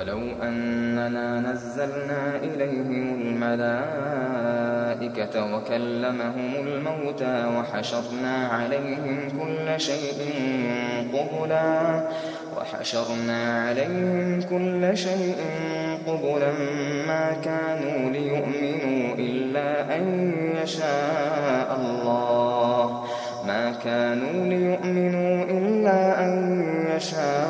ولو أننا نزلنا إليهم الملائكة وكلمهم الموتى وحشرنا عليهم كل شيء قبلا وحشرنا عليهم كل شيء قبلا ما كانوا ليؤمنوا إلا أن يشاء الله. ما كانوا ليؤمنوا إلا أن يشاء الله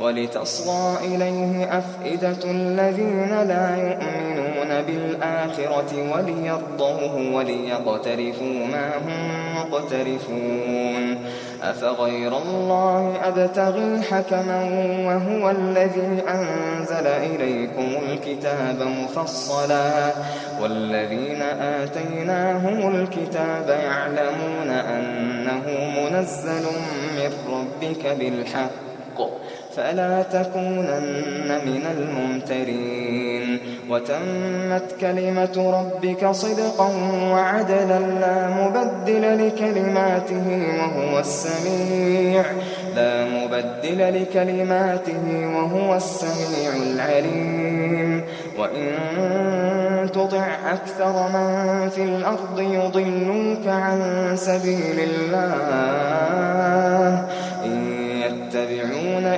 ولتصغى إليه أفئدة الذين لا يؤمنون بالآخرة وليرضوه وليقترفوا ما هم مقترفون أفغير الله أبتغي حكما وهو الذي أنزل إليكم الكتاب مفصلا والذين آتيناهم الكتاب يعلمون أنه منزل من ربك بالحق فلا تكونن من الممترين. وتمت كلمة ربك صدقا وعدلا لا مبدل لكلماته وهو السميع. لا مبدل لكلماته وهو السميع العليم. وإن تطع أكثر من في الأرض يضلوك عن سبيل الله.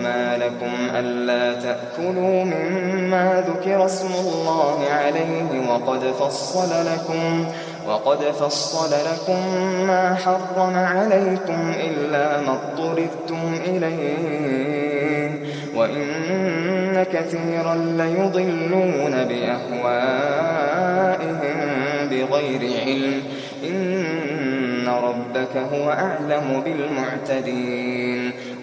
وما لكم ألا تأكلوا مما ذكر اسم الله عليه وقد فصل لكم وقد فصل لكم ما حرم عليكم إلا ما اضطررتم إليه. وإن كثيرا ليضلون بأهوائهم بغير علم. إن ربك هو أعلم بالمعتدين.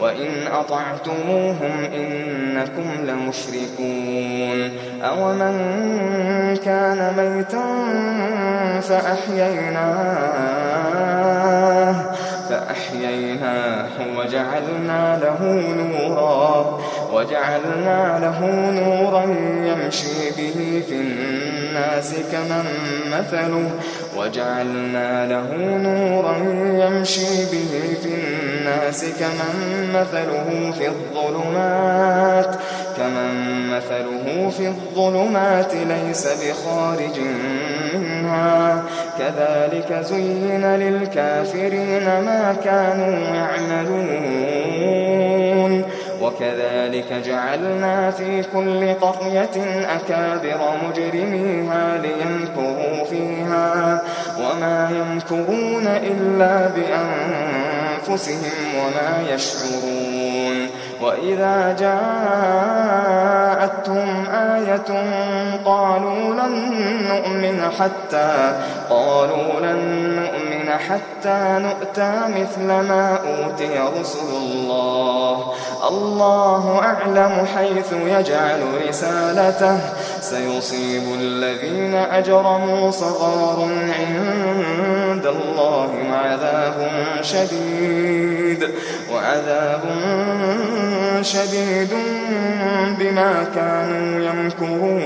وإن أطعتموهم إنكم لمشركون. أومن كان ميتا فأحييناه فأحييناه وجعلنا له نورا وجعلنا له نورا يمشي به في الناس كمن مثله وجعلنا له نورا يمشي به في الناس كمن مثله في الظلمات كمن مثله في الظلمات ليس بخارج منها. كذلك زين للكافرين ما كانوا يعملون. وكذلك جعلنا في كل قرية أكابر مجرميها ليمكروا فيها. وما يمكرون إلا بأنفسهم وما يشعرون. وإذا جاءتهم آية قالوا لن نؤمن حتى قالوا لن نؤمن حتى نؤتى مثل ما أوتي رسل الله. الله أعلم حيث يجعل رسالته. سيصيب الذين أجرموا صغار عند الله وعذاب شديد وعذاب شديد بما كانوا يمكرون.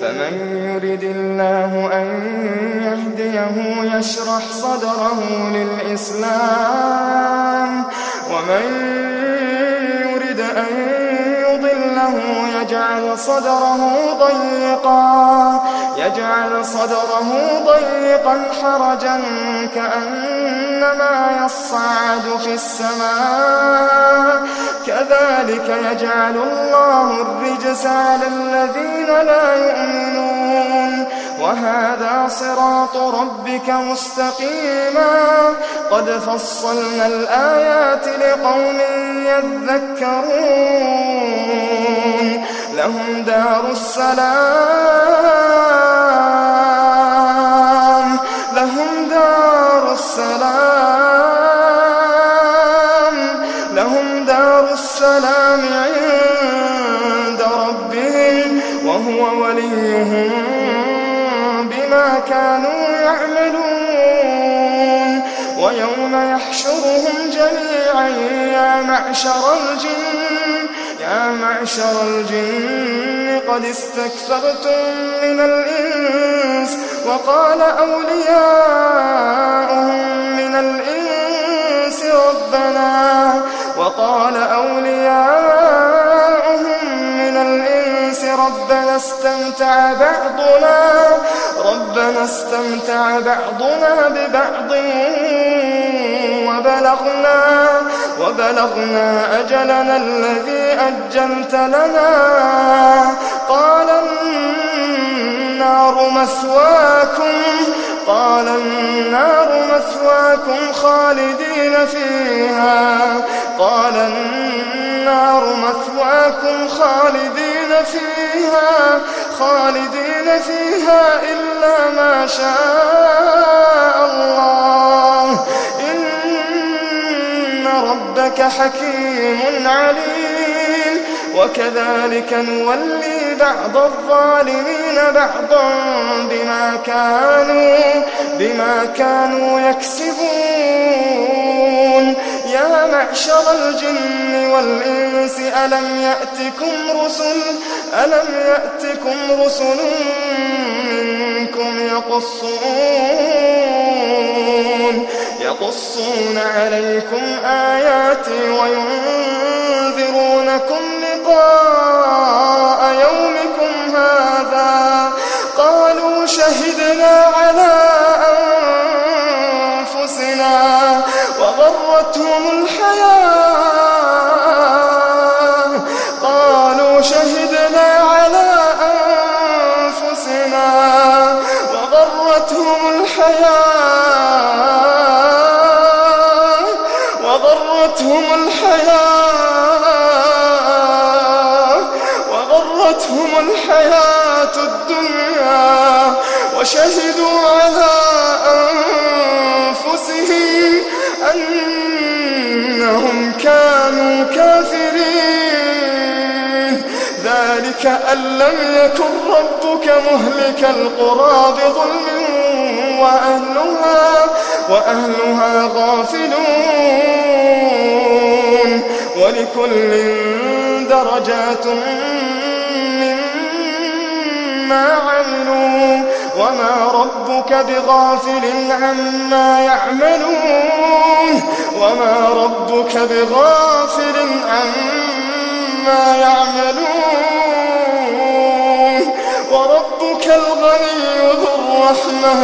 فمن يرد الله أن يهدي يهديه يشرح صدره للإسلام. ومن يرد أن يضله يجعل صدره ضيقا. يجعل صدره ضيقا حرجا كأنما يصعد في السماء. كذلك يجعل الله الرجس على الذين لا يؤمنون. وهذا صراط ربك مستقيما. قد فصلنا الآيات لقوم يذكرون. لهم دار السلام. السلام عند ربهم وهو وليهم بما كانوا يعملون. ويوم يحشرهم جميعا يا معشر الجن يا معشر الجن قد استكثرتم من الإنس وقال أولياؤهم من الإنس ربنا وقال أولياؤهم من الإنس ربنا استمتع بعضنا ربنا استمتع بعضنا ببعض وبلغنا وبلغنا أجلنا الذي أجلت لنا. قال النار مثواكم قال النار مثواكم خالدين فيها. قال النار مثواكم خالدين فيها. خالدين فيها إلا ما شاء الله. إن ربك حكيم عليم. وكذلك نولي بعض الظالمين بعضا بما كانوا بما كانوا يكسبون. يا معشر الجن والإنس ألم يأتكم رسل ألم يأتكم رسل منكم يقصون؟ يقصون عليكم آياتي وينذرونكم لقاء وغرتهم الحياة وغرتهم الحياة الدنيا وشهدوا على أنفسهم أنهم كانوا كافرين. ذلك أن لم يكن ربك مهلك القرى بظلم وأهلها, وأهلها غافلون. ولكل درجات مما عملوا وما ربك بغافل عما يعملون وما ربك بغافل عما يعملون وربك الغني ذو الرحمة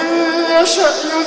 إن يشأ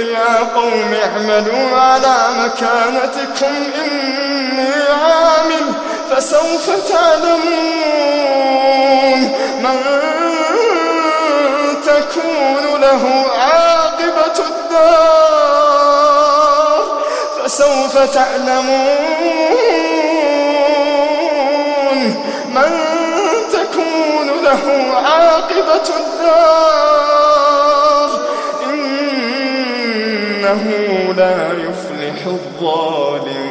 يا قوم اعملوا على مكانتكم إني عامل فسوف تعلمون. من تكون له عاقبة الدار فسوف تعلمون. من تكون له عاقبة الدار لا يفلح الظالمون